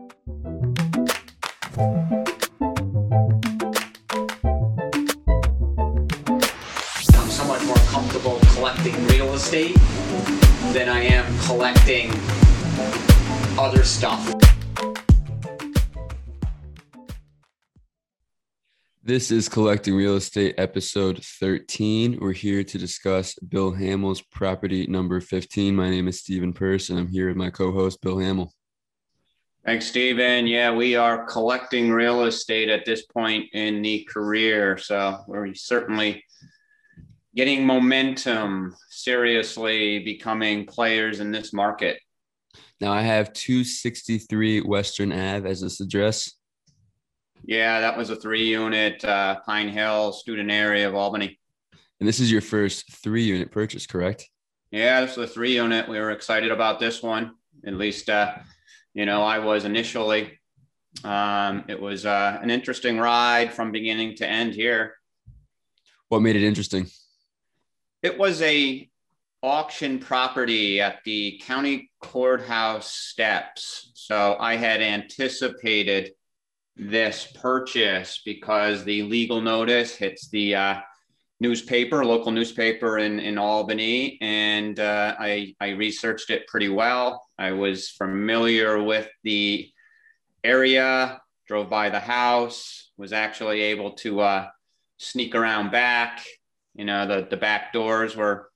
I'm somewhat more comfortable collecting real estate than I am collecting other stuff. This is Collecting Real Estate episode 13. We're here to discuss Bill Hamill's property number 15. My name is Stephen Purse, and I'm here with my co host, Bill Hamill. Thanks, Stephen. Yeah, we are collecting real estate at this point in the career. So we're certainly getting momentum, seriously becoming players in this market. Now, I have 263 Western Ave as this address. Yeah, that was a three unit uh, Pine Hill student area of Albany. And this is your first three unit purchase, correct? Yeah, this is a three unit. We were excited about this one. At least, uh, you know, I was initially. Um, it was uh, an interesting ride from beginning to end here. What made it interesting? It was a auction property at the county courthouse steps. So I had anticipated this purchase because the legal notice hits the uh, newspaper, local newspaper in, in Albany, and uh, I, I researched it pretty well. I was familiar with the area, drove by the house, was actually able to uh, sneak around back. You know, the, the back doors were,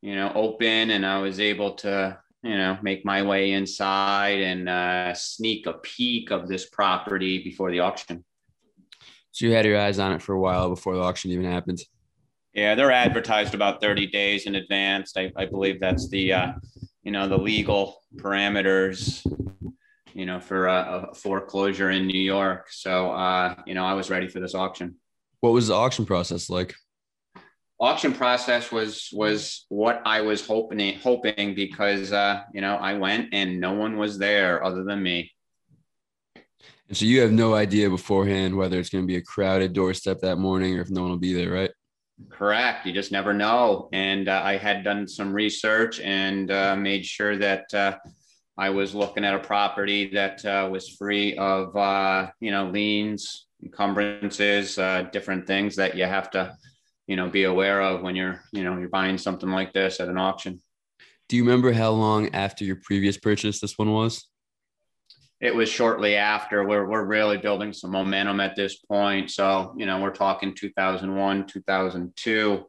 you know, open, and I was able to you know, make my way inside and uh, sneak a peek of this property before the auction. So you had your eyes on it for a while before the auction even happened. Yeah, they're advertised about 30 days in advance. I, I believe that's the, uh, you know, the legal parameters, you know, for a, a foreclosure in New York. So, uh, you know, I was ready for this auction. What was the auction process like? auction process was was what I was hoping hoping because uh, you know I went and no one was there other than me. And so you have no idea beforehand whether it's going to be a crowded doorstep that morning or if no one will be there, right? Correct. You just never know. And uh, I had done some research and uh, made sure that uh, I was looking at a property that uh, was free of uh, you know liens, encumbrances, uh, different things that you have to you know be aware of when you're you know you're buying something like this at an auction do you remember how long after your previous purchase this one was it was shortly after we're, we're really building some momentum at this point so you know we're talking 2001 2002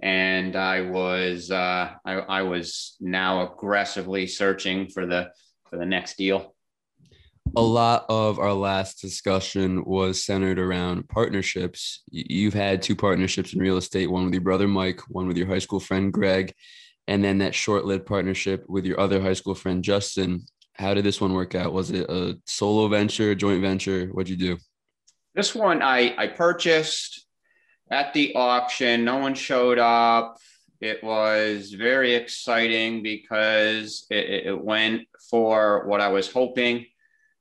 and i was uh, I, I was now aggressively searching for the for the next deal a lot of our last discussion was centered around partnerships. You've had two partnerships in real estate, one with your brother Mike, one with your high school friend Greg, and then that short-lived partnership with your other high school friend Justin. How did this one work out? Was it a solo venture, joint venture? What'd you do? This one I, I purchased at the auction. No one showed up. It was very exciting because it, it went for what I was hoping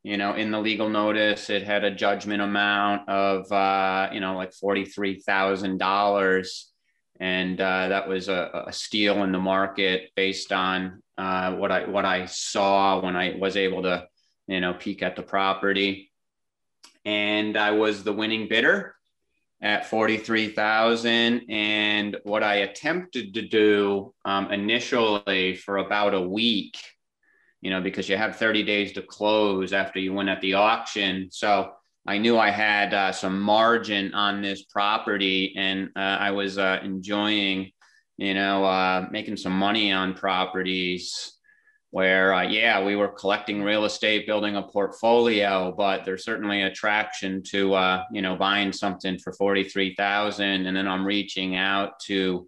you know, in the legal notice, it had a judgment amount of, uh, you know, like $43,000. And uh, that was a, a, steal in the market based on uh, what I what I saw when I was able to, you know, peek at the property. And I was the winning bidder at 43,000. And what I attempted to do um, initially for about a week you know, because you have 30 days to close after you win at the auction. So I knew I had uh, some margin on this property and uh, I was uh, enjoying, you know, uh, making some money on properties where, uh, yeah, we were collecting real estate, building a portfolio, but there's certainly attraction to, uh, you know, buying something for 43,000 and then I'm reaching out to,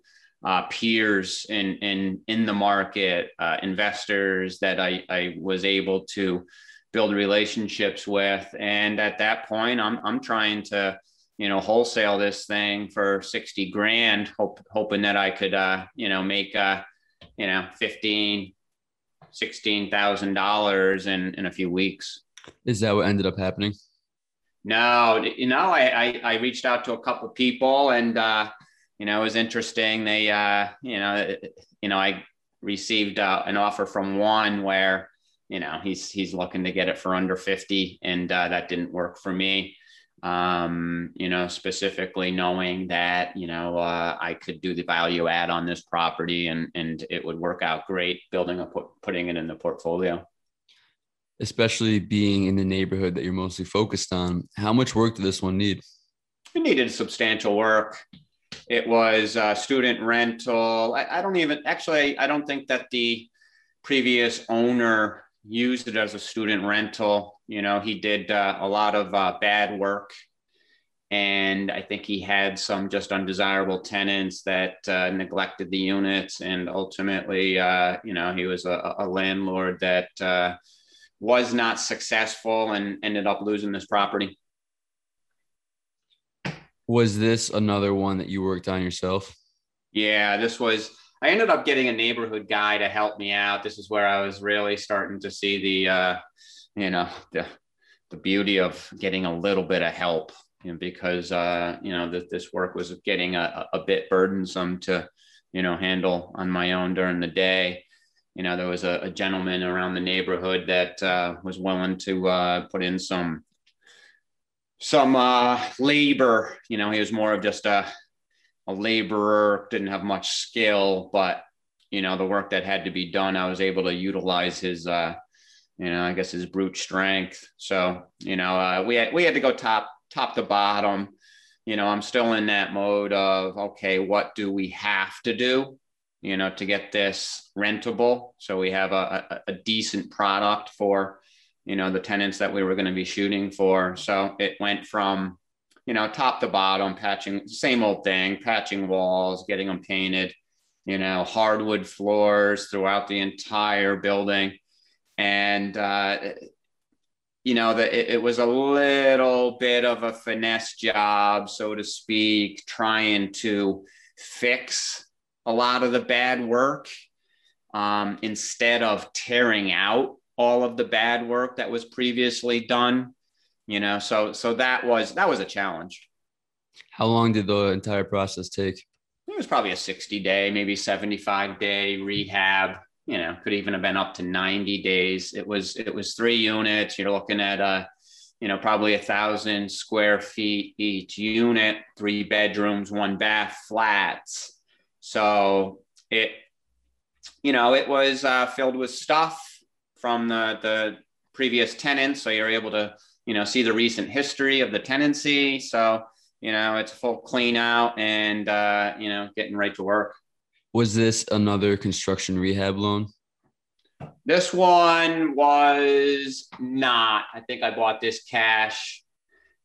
peers in in in the market, investors that I, I was able to build relationships with, and at that point, I'm I'm trying to you know wholesale this thing for sixty grand, hope, hoping that I could uh, you know make uh, you know fifteen sixteen thousand dollars in in a few weeks. Is that what ended up happening? No, you know, I I, I reached out to a couple people and. Uh, you know, it was interesting. They, uh, you know, you know, I received uh, an offer from one where you know, he's he's looking to get it for under 50, and uh, that didn't work for me. Um, you know, specifically knowing that, you know, uh, I could do the value add on this property and and it would work out great building a put, putting it in the portfolio. Especially being in the neighborhood that you're mostly focused on. How much work did this one need? It needed substantial work. It was uh, student rental. I, I don't even actually. I don't think that the previous owner used it as a student rental. You know, he did uh, a lot of uh, bad work. And I think he had some just undesirable tenants that uh, neglected the units. And ultimately, uh, you know, he was a, a landlord that uh, was not successful and ended up losing this property. Was this another one that you worked on yourself? Yeah, this was I ended up getting a neighborhood guy to help me out. This is where I was really starting to see the, uh, you know, the, the beauty of getting a little bit of help you know, because, uh, you know, that this work was getting a, a bit burdensome to, you know, handle on my own during the day. You know, there was a, a gentleman around the neighborhood that uh, was willing to uh, put in some some uh, labor. You know, he was more of just a a laborer, didn't have much skill, but you know, the work that had to be done, I was able to utilize his, uh, you know, I guess his brute strength. So, you know, uh, we had, we had to go top, top to bottom. You know, I'm still in that mode of, okay, what do we have to do, you know, to get this rentable? So we have a, a, a decent product for, you know, the tenants that we were going to be shooting for. So it went from, you know, top to bottom, patching, same old thing, patching walls, getting them painted, you know, hardwood floors throughout the entire building. And, uh, you know, that it, it, was a little bit of a finesse job, so to speak, trying to fix a lot of the bad work um, instead of tearing out all of the bad work that was previously done you know? So so that was that was a challenge. How long did the entire process take? It was probably a 60 day maybe 75 day rehab you know could even have been up to 90 days. It was it was three units. You're looking at uh you know probably a thousand square feet each unit three bedrooms one bath flats. So it you know it was uh, filled with stuff from the the previous tenants so you're able to you know, see the recent history of the tenancy. So, you know, it's a full clean out and, uh, you know, getting right to work. Was this another construction rehab loan? This one was not. I think I bought this cash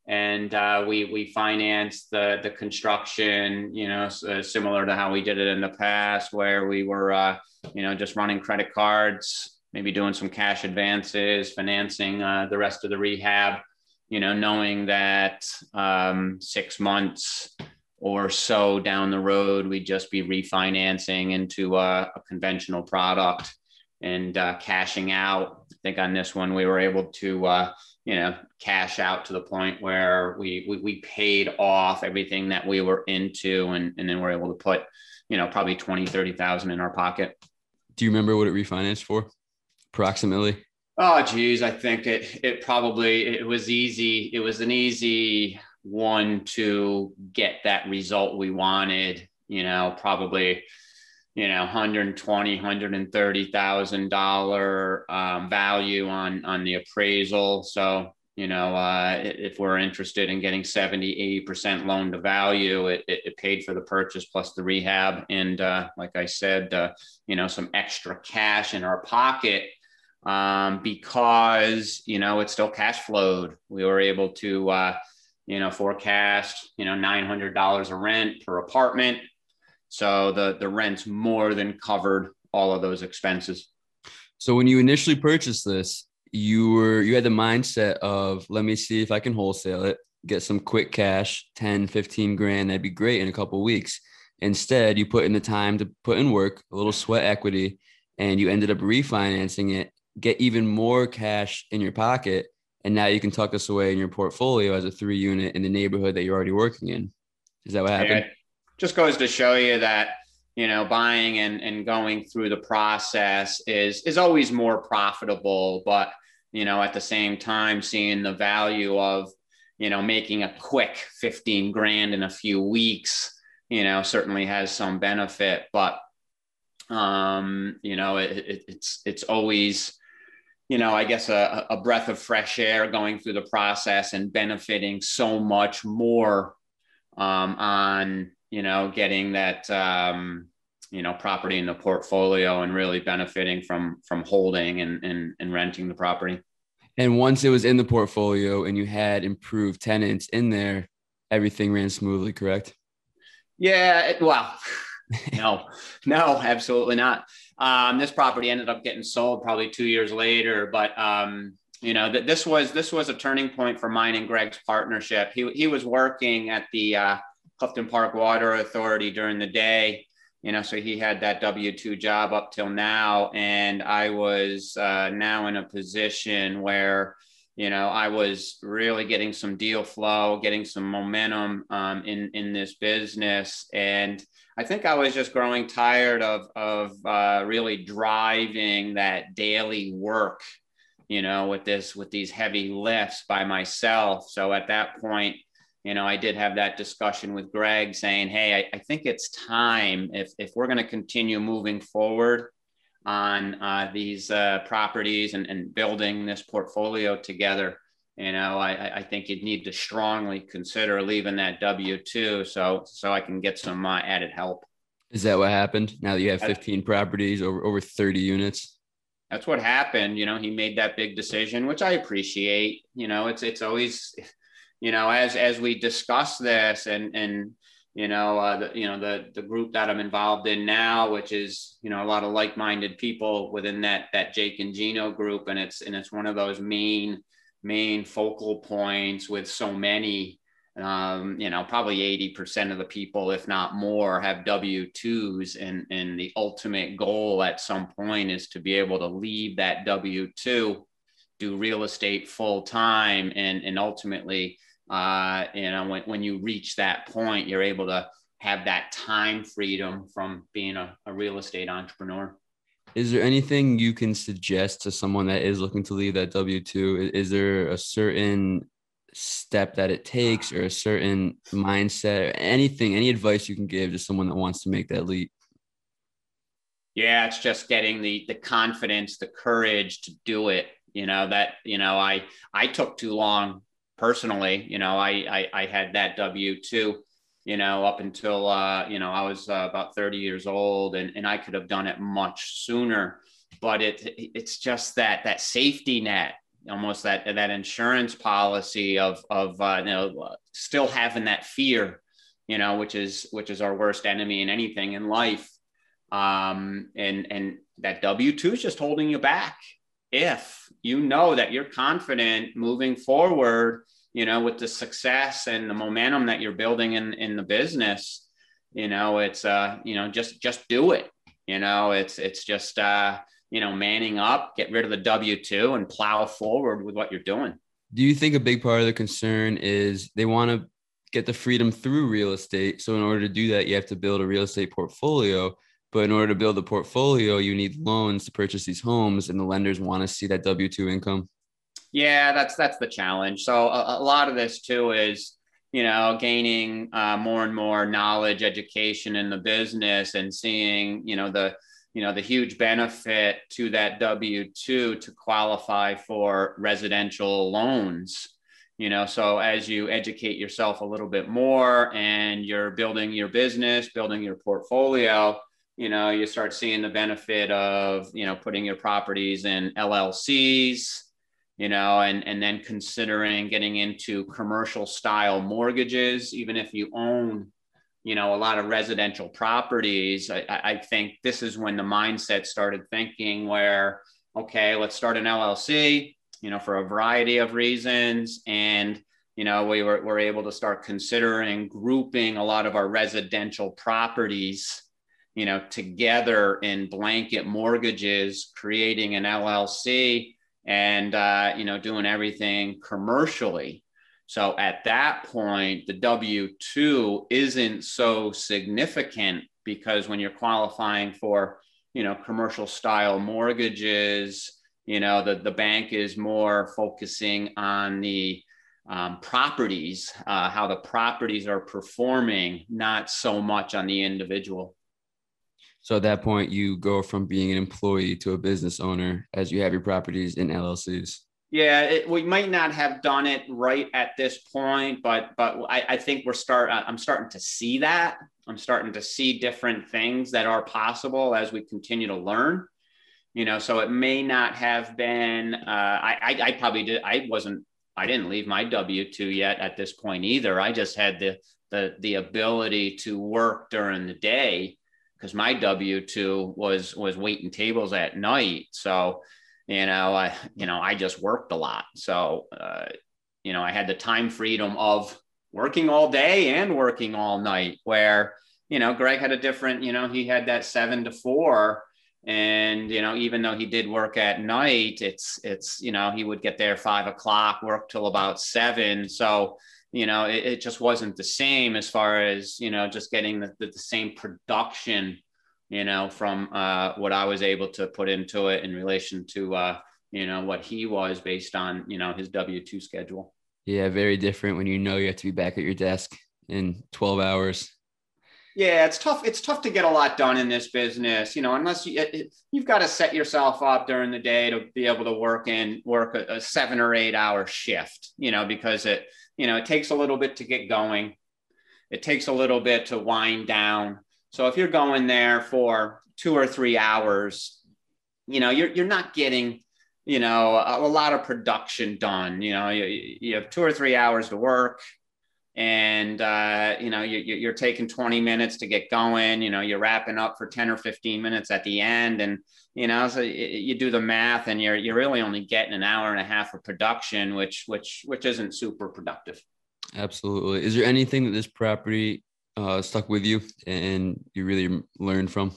and uh, we we financed the the construction you know uh, similar to how we did it in the past where we were uh, you know just running credit cards maybe doing some cash advances, financing uh, the rest of the rehab, you know, knowing that um, six months or so down the road, we'd just be refinancing into a, a conventional product and uh, cashing out. I think on this one, we were able to, uh, you know, cash out to the point where we, we, we paid off everything that we were into and, and then we're able to put, you know, probably 20, 30,000 in our pocket. Do you remember what it refinanced for? Approximately? Oh, geez, I think it it probably it was easy. It was an easy one to get that result we wanted. You know, probably you know 120 130000 dollar um, value on on the appraisal so you know uh, if we're interested in getting 70 80% loan to value it, it, it, paid for the purchase plus the rehab and uh, like i said uh, you know some extra cash in our pocket um, because you know it still cash flowed. We were able to uh, you know forecast you know nine hundred dollars a rent per apartment, so the the rent's more than covered all of those expenses. So when you initially purchased this, you were you had the mindset of let me see if I can wholesale it, get some quick cash, 10, 15 grand, that'd be great in a couple weeks. Instead, you put in the time to put in work, a little sweat equity, and you ended up refinancing it get even more cash in your pocket. And now you can tuck this away in your portfolio as a three unit in the neighborhood that you're already working in. Is that what happened? Yeah, just goes to show you that, you know, buying and, and going through the process is is always more profitable, but you know, at the same time, seeing the value of, you know, making a quick 15 grand in a few weeks, you know, certainly has some benefit. But um, you know, it, it, it's it's always, you know, I guess a, a breath of fresh air going through the process and benefiting so much more um, on you know getting that um, you know property in the portfolio and really benefiting from from holding and and, and renting the property. And once it was in the portfolio and you had improved tenants in there, everything ran smoothly, correct? Yeah, it, well, no, no, absolutely not. Um, this property ended up getting sold probably two years later, but um, you know that this was this was a turning point for mine and Greg's partnership. He he was working at the uh, Clifton Park Water Authority during the day, you know, so he had that W two job up till now, and I was uh, now in a position where you know I was really getting some deal flow, getting some momentum um, in in this business, and I think I was just growing tired of of uh, really driving that daily work you know, with this, with these heavy lifts by myself. So at that point, you know, I did have that discussion with Greg saying, Hey, I, I think it's time if, if we're going to continue moving forward on uh, these uh, properties and, and building this portfolio together, you know, I, I think you'd need to strongly consider leaving that W two so so I can get some uh, added help. Is that what happened? Now that you have 15 properties over over 30 units that's what happened. You know, he made that big decision, which I appreciate. You know, it's it's always, you know, as as we discuss this and and you know, uh, the, you know the the group that I'm involved in now, which is you know a lot of like-minded people within that that Jake and Gino group, and it's and it's one of those main main focal points with so many um, you know, probably 80% of the people, if not more, have W 2s. And, and the ultimate goal at some point is to be able to leave that W 2, do real estate full time. And, and ultimately, uh, you know, when, when you reach that point, you're able to have that time freedom from being a, a real estate entrepreneur. Is there anything you can suggest to someone that is looking to leave that W 2? Is there a certain step that it takes or a certain mindset or anything any advice you can give to someone that wants to make that leap? Yeah it's just getting the the confidence the courage to do it. You know that you know i i took too long personally. You know i i, I had that w2 you know up until uh you know i was uh, about 30 years old and and i could have done it much sooner. But it it's just that that safety net almost that that insurance policy of of uh, you know still having that fear you know which is which is our worst enemy in anything in life. Um and and that w2 is just holding you back. If you know that you're confident moving forward you know with the success and the momentum that you're building in in the business you know it's uh you know just just do it you know it's it's just uh you know, manning up, get rid of the W 2 and plow forward with what you're doing. Do you think a big part of the concern is they want to get the freedom through real estate? So, in order to do that, you have to build a real estate portfolio. But in order to build a portfolio, you need loans to purchase these homes, and the lenders want to see that W 2 income. Yeah, that's that's the challenge. So a, a lot of this too is you know gaining uh, more and more knowledge, education in the business, and seeing you know the you know the huge benefit to that w2 to qualify for residential loans you know so as you educate yourself a little bit more and you're building your business building your portfolio you know you start seeing the benefit of you know putting your properties in llcs you know and and then considering getting into commercial style mortgages even if you own you know a lot of residential properties I, I think this is when the mindset started thinking where okay let's start an llc you know for a variety of reasons. And you know we were, were able to start considering grouping a lot of our residential properties you know together in blanket mortgages creating an llc and uh, you know doing everything commercially so at that point, the W 2 isn't so significant because when you're qualifying for, you know, commercial style mortgages, you know, the, the bank is more focusing on the um, properties, uh, how the properties are performing, not so much on the individual. So at that point, you go from being an employee to a business owner as you have your properties in LLCs. Yeah, it, we might not have done it right at this point, but but I, I think we're start. I'm starting to see that. I'm starting to see different things that are possible as we continue to learn. You know, so it may not have been. Uh, I, I I probably did. I wasn't. I didn't leave my W two yet at this point either. I just had the the the ability to work during the day because my W two was was waiting tables at night. So you know i you know i just worked a lot. So uh, you know i had the time freedom of working all day and working all night where you know greg had a different you know he had that seven to four. And you know even though he did work at night it's it's you know he would get there five o'clock work till about seven. So you know it, it just wasn't the same as far as you know just getting the, the, the same production you know, from uh, what I was able to put into it in relation to, uh, you know, what he was based on, you know, his W 2 schedule. Yeah, very different when you know you have to be back at your desk in 12 hours. Yeah, it's tough. It's tough to get a lot done in this business, you know, unless you it, you've got to set yourself up during the day to be able to work in work a, a seven or eight hour shift, you know, because it you know it takes a little bit to get going. It takes a little bit to wind down so if you're going there for two or three hours, you know, you're, you're not getting, you know, a, a lot of production done. You know, you, you have two or three hours to work and, uh, you know, you, you're taking 20 minutes to get going, you know, you're wrapping up for 10 or 15 minutes at the end. And, you know, so you do the math and you're, you're really only getting an hour and a half of production, which, which, which isn't super productive. Absolutely. Is there anything that this property uh, stuck with you and you really learned from?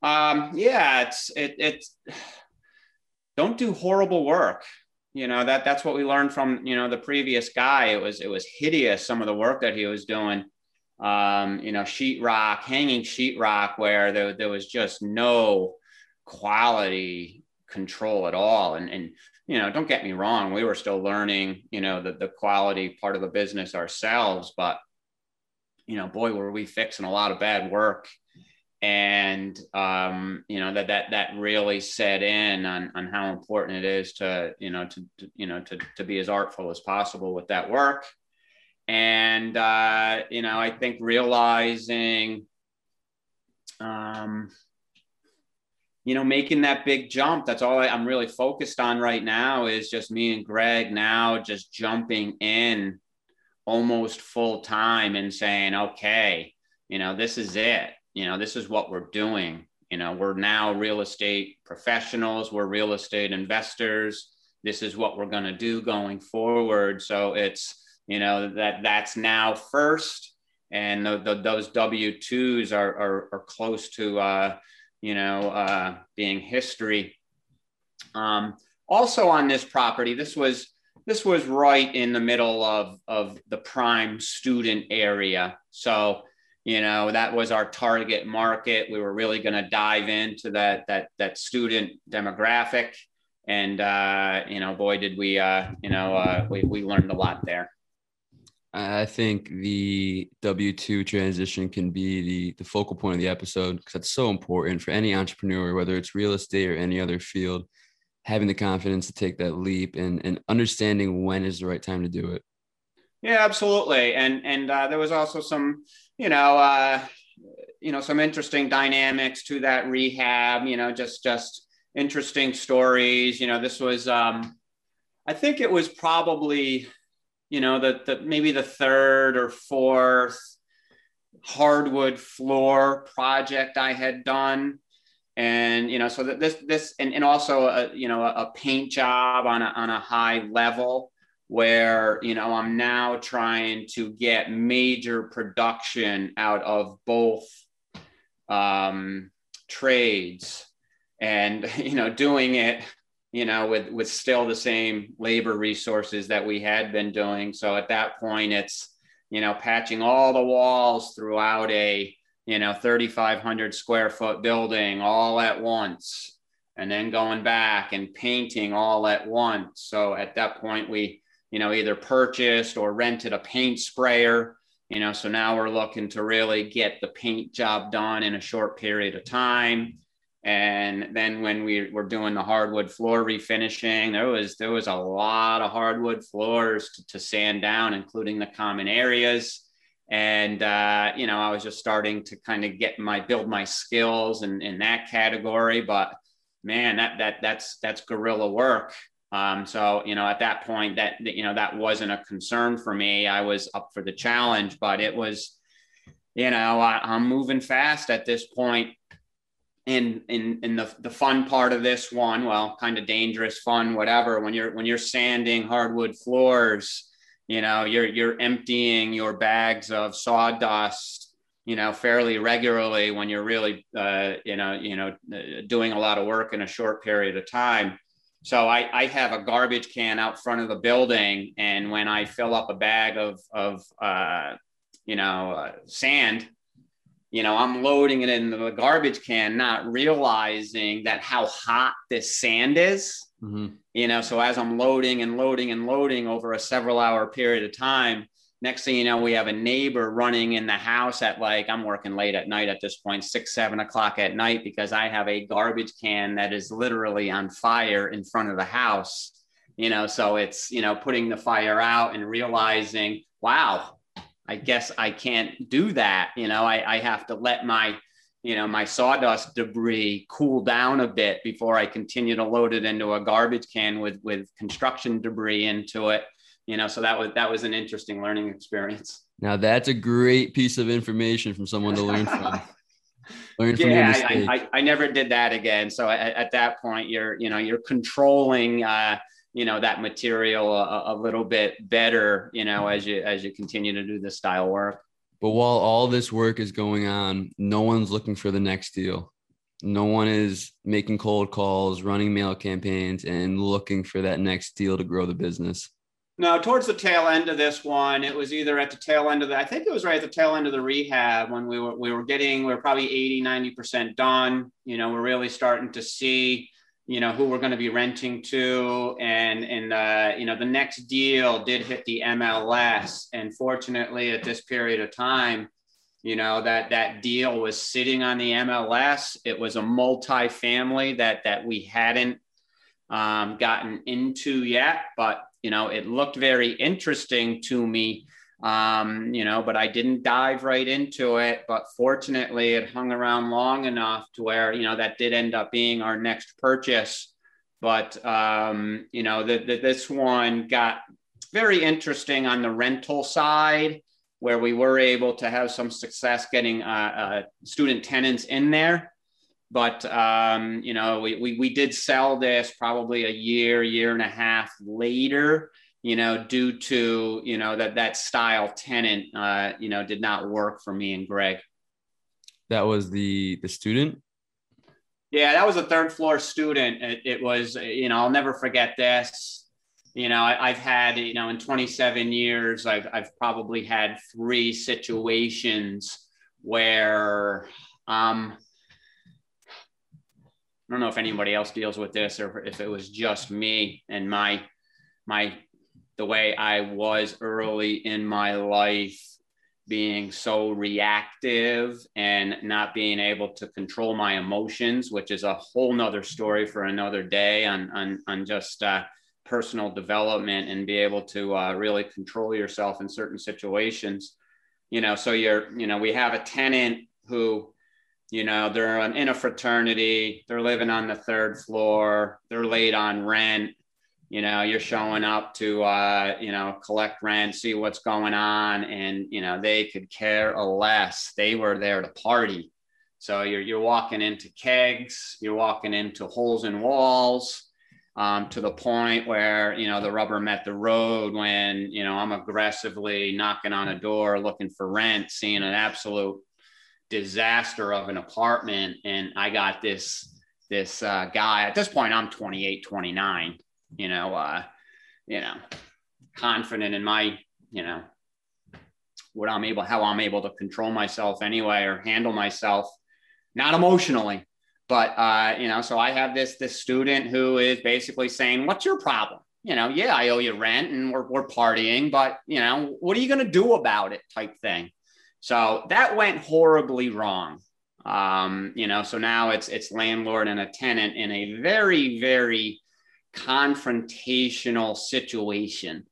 Um, yeah, it's it it's don't do horrible work. You know that that's what we learned from you know the previous guy. It was it was hideous some of the work that he was doing. Um, you know, sheetrock, hanging sheetrock, where there there was just no quality control at all. And and you know, don't get me wrong, we were still learning you know the the quality part of the business ourselves, but you know, boy, were we fixing a lot of bad work. And um, you know that that that really set in on on how important it is to you know to, to you know to to be as artful as possible with that work, and uh, you know I think realizing, um, you know, making that big jump. That's all I, I'm really focused on right now. Is just me and Greg now just jumping in almost full time and saying, okay, you know, this is it. You know, this is what we're doing. You know, we're now real estate professionals, we're real estate investors. This is what we're going to do going forward. So it's, you know, that that's now first. And the, the, those W 2s are, are, are, close to, uh, you know, uh, being history. Um, also on this property, this was this was right in the middle of, of the prime student area. So, you know, that was our target market. We were really going to dive into that, that, that student demographic. And, uh, you know, boy, did we, uh, you know, uh, we, we learned a lot there. I think the W 2 transition can be the, the focal point of the episode because that's so important for any entrepreneur, whether it's real estate or any other field having the confidence to take that leap and, and understanding when is the right time to do it. Yeah, absolutely. And and uh, there was also some, you know, uh, you know, some interesting dynamics to that rehab. You know, just just interesting stories. You know, this was, um, I think it was probably, you know, the the maybe the third or fourth hardwood floor project I had done and you know so that this this and, and also a, you know a, paint job on a, on a high level where you know i'm now trying to get major production out of both um, trades and you know doing it you know with with still the same labor resources that we had been doing so at that point it's you know patching all the walls throughout a you know, 3,500 square foot building all at once, and then going back and painting all at once. So at that point, we, you know, either purchased or rented a paint sprayer. You know, so now we're looking to really get the paint job done in a short period of time. And then when we were doing the hardwood floor refinishing, there was there was a lot of hardwood floors to, to sand down, including the common areas and uh, you know i was just starting to kind of get my build my skills in, in that category but man that that that's that's gorilla work um, so you know at that point that you know that wasn't a concern for me. I was up for the challenge but it was you know I, i'm moving fast at this point. In in in the the fun part of this one well kind of dangerous fun whatever when you're when you're sanding hardwood floors you know you're you're emptying your bags of sawdust you know fairly regularly when you're really uh, you know you know uh, doing a lot of work in a short period of time so I, I have a garbage can out front of the building and when i fill up a bag of of uh, you know uh, sand you know i'm loading it in the garbage can not realizing that how hot this sand is Mm-hmm. You know, so as I'm loading and loading and loading over a several hour period of time, next thing you know, we have a neighbor running in the house at like, I'm working late at night at this point, six, seven o'clock at night, because I have a garbage can that is literally on fire in front of the house. You know, so it's, you know, putting the fire out and realizing, wow, I guess I can't do that. You know, I, I have to let my you know my sawdust debris cool down a bit before I continue to load it into a garbage can with with construction debris into it. You know, so that was that was an interesting learning experience. Now that's a great piece of information from someone to learn from. learn from yeah, I, I, I, never did that again. So at, at, that point, you're you know you're controlling. Uh, you know that material a, a little bit better you know as you as you continue to do this style work but while all this work is going on, no one's looking for the next deal. No one is making cold calls, running mail campaigns, and looking for that next deal to grow the business. No, towards the tail end of this one, it was either at the tail end of the, I think it was right at the tail end of the rehab when we were, we were getting, we were probably 80, 90% done. You know, we're really starting to see you know who we're going to be renting to and and uh, you know the next deal did hit the mls and fortunately at this period of time you know that that deal was sitting on the mls it was a multi-family that that we hadn't um, gotten into yet but you know it looked very interesting to me um, you know, but I didn't dive right into it. But fortunately, it hung around long enough to where, you know, that did end up being our next purchase. But, um, you know, the, the, this one got very interesting on the rental side, where we were able to have some success getting uh, uh, student tenants in there. But, um, you know, we, we, we did sell this probably a year, year and a half later you know, due to, you know, that that style tenant, uh, you know, did not work for me and Greg. That was the the student. Yeah, that was a third floor student. It, it was, you know, I'll never forget this. You know, I, have had, you know, in 27 years, I've I've probably had three situations where, um, I don't know if anybody else deals with this or if it was just me and my my the way I was early in my life, being so reactive and not being able to control my emotions, which is a whole nother story for another day on, on, on just uh, personal development and be able to uh, really control yourself in certain situations. You know, so you're, you know, we have a tenant who, you know, they're in a fraternity, they're living on the third floor, they're late on rent. You know you're showing up to uh, you know collect rent see what's going on and you know they could care less. They were there to party. So you're, you're walking into kegs you're walking into holes in walls um, to the point where you know the rubber met the road when you know i'm aggressively knocking on a door looking for rent seeing an absolute disaster of an apartment and i got this this uh, guy at this point i'm 28 29 you know, uh, you know, confident in my, you know, what I'm able, how I'm able to control myself anyway or handle myself, not emotionally, but uh, you know. So I have this this student who is basically saying, "What's your problem?" You know, yeah, I owe you rent and we're we're partying, but you know, what are you going to do about it? Type thing. So that went horribly wrong. Um, you know, so now it's it's landlord and a tenant in a very very confrontational situation.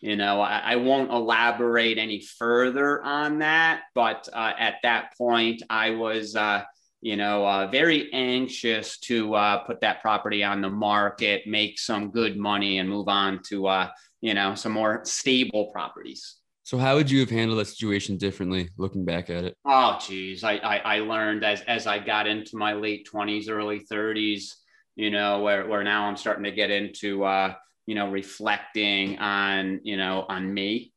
You know, I, I won't elaborate any further on that, but uh, at that point, I was, uh, you know, uh, very anxious to uh, put that property on the market, make some good money, and move on to, uh, you know, some more stable properties. So how would you have handled that situation differently looking back at it? Oh, geez. I, I, I learned as, as I got into my late 20s, early 30s, you know, where, where now I'm starting to get into, uh, you know, reflecting on, you know, on me,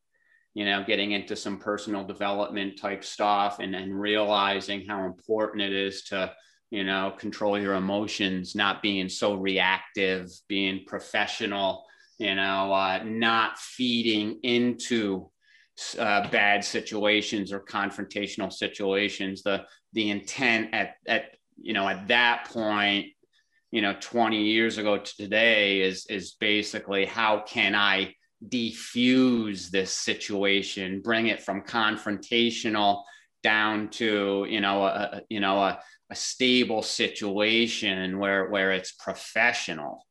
you know, getting into some personal development type stuff and then realizing how important it is to, you know, control your emotions, not being so reactive, being professional, you know, uh, not feeding into uh, bad situations or confrontational situations. The the intent at at you know at that point, you know, 20 years ago to today is is basically how can I defuse this situation, bring it from confrontational down to you know a, you know a, a stable situation where where it's professional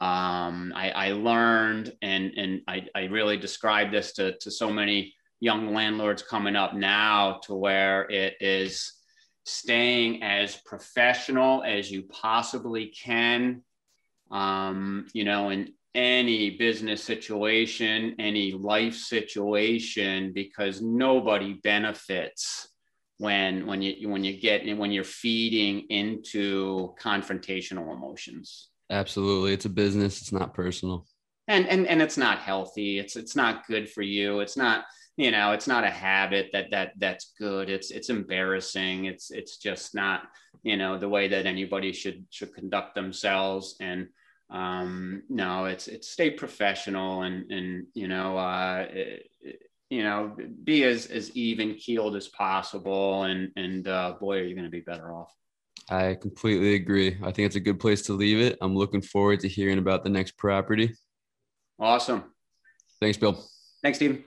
um, I, I, learned and, and I, I, really describe this to, to so many young landlords coming up now to where it is staying as professional as you possibly can um, you know in any business situation any life situation because nobody benefits when when you when you get when you're feeding into confrontational emotions Absolutely. It's a business. It's not personal. And and and it's not healthy. It's it's not good for you. It's not, you know, it's not a habit that that that's good. It's it's embarrassing. It's it's just not, you know, the way that anybody should should conduct themselves and um no, it's it's stay professional and and you know, uh it, you know, be as as even keeled as possible and and uh boy are you going to be better off. I completely agree. I think it's a good place to leave it. I'm looking forward to hearing about the next property. Awesome. Thanks, Bill. Thanks, Steve.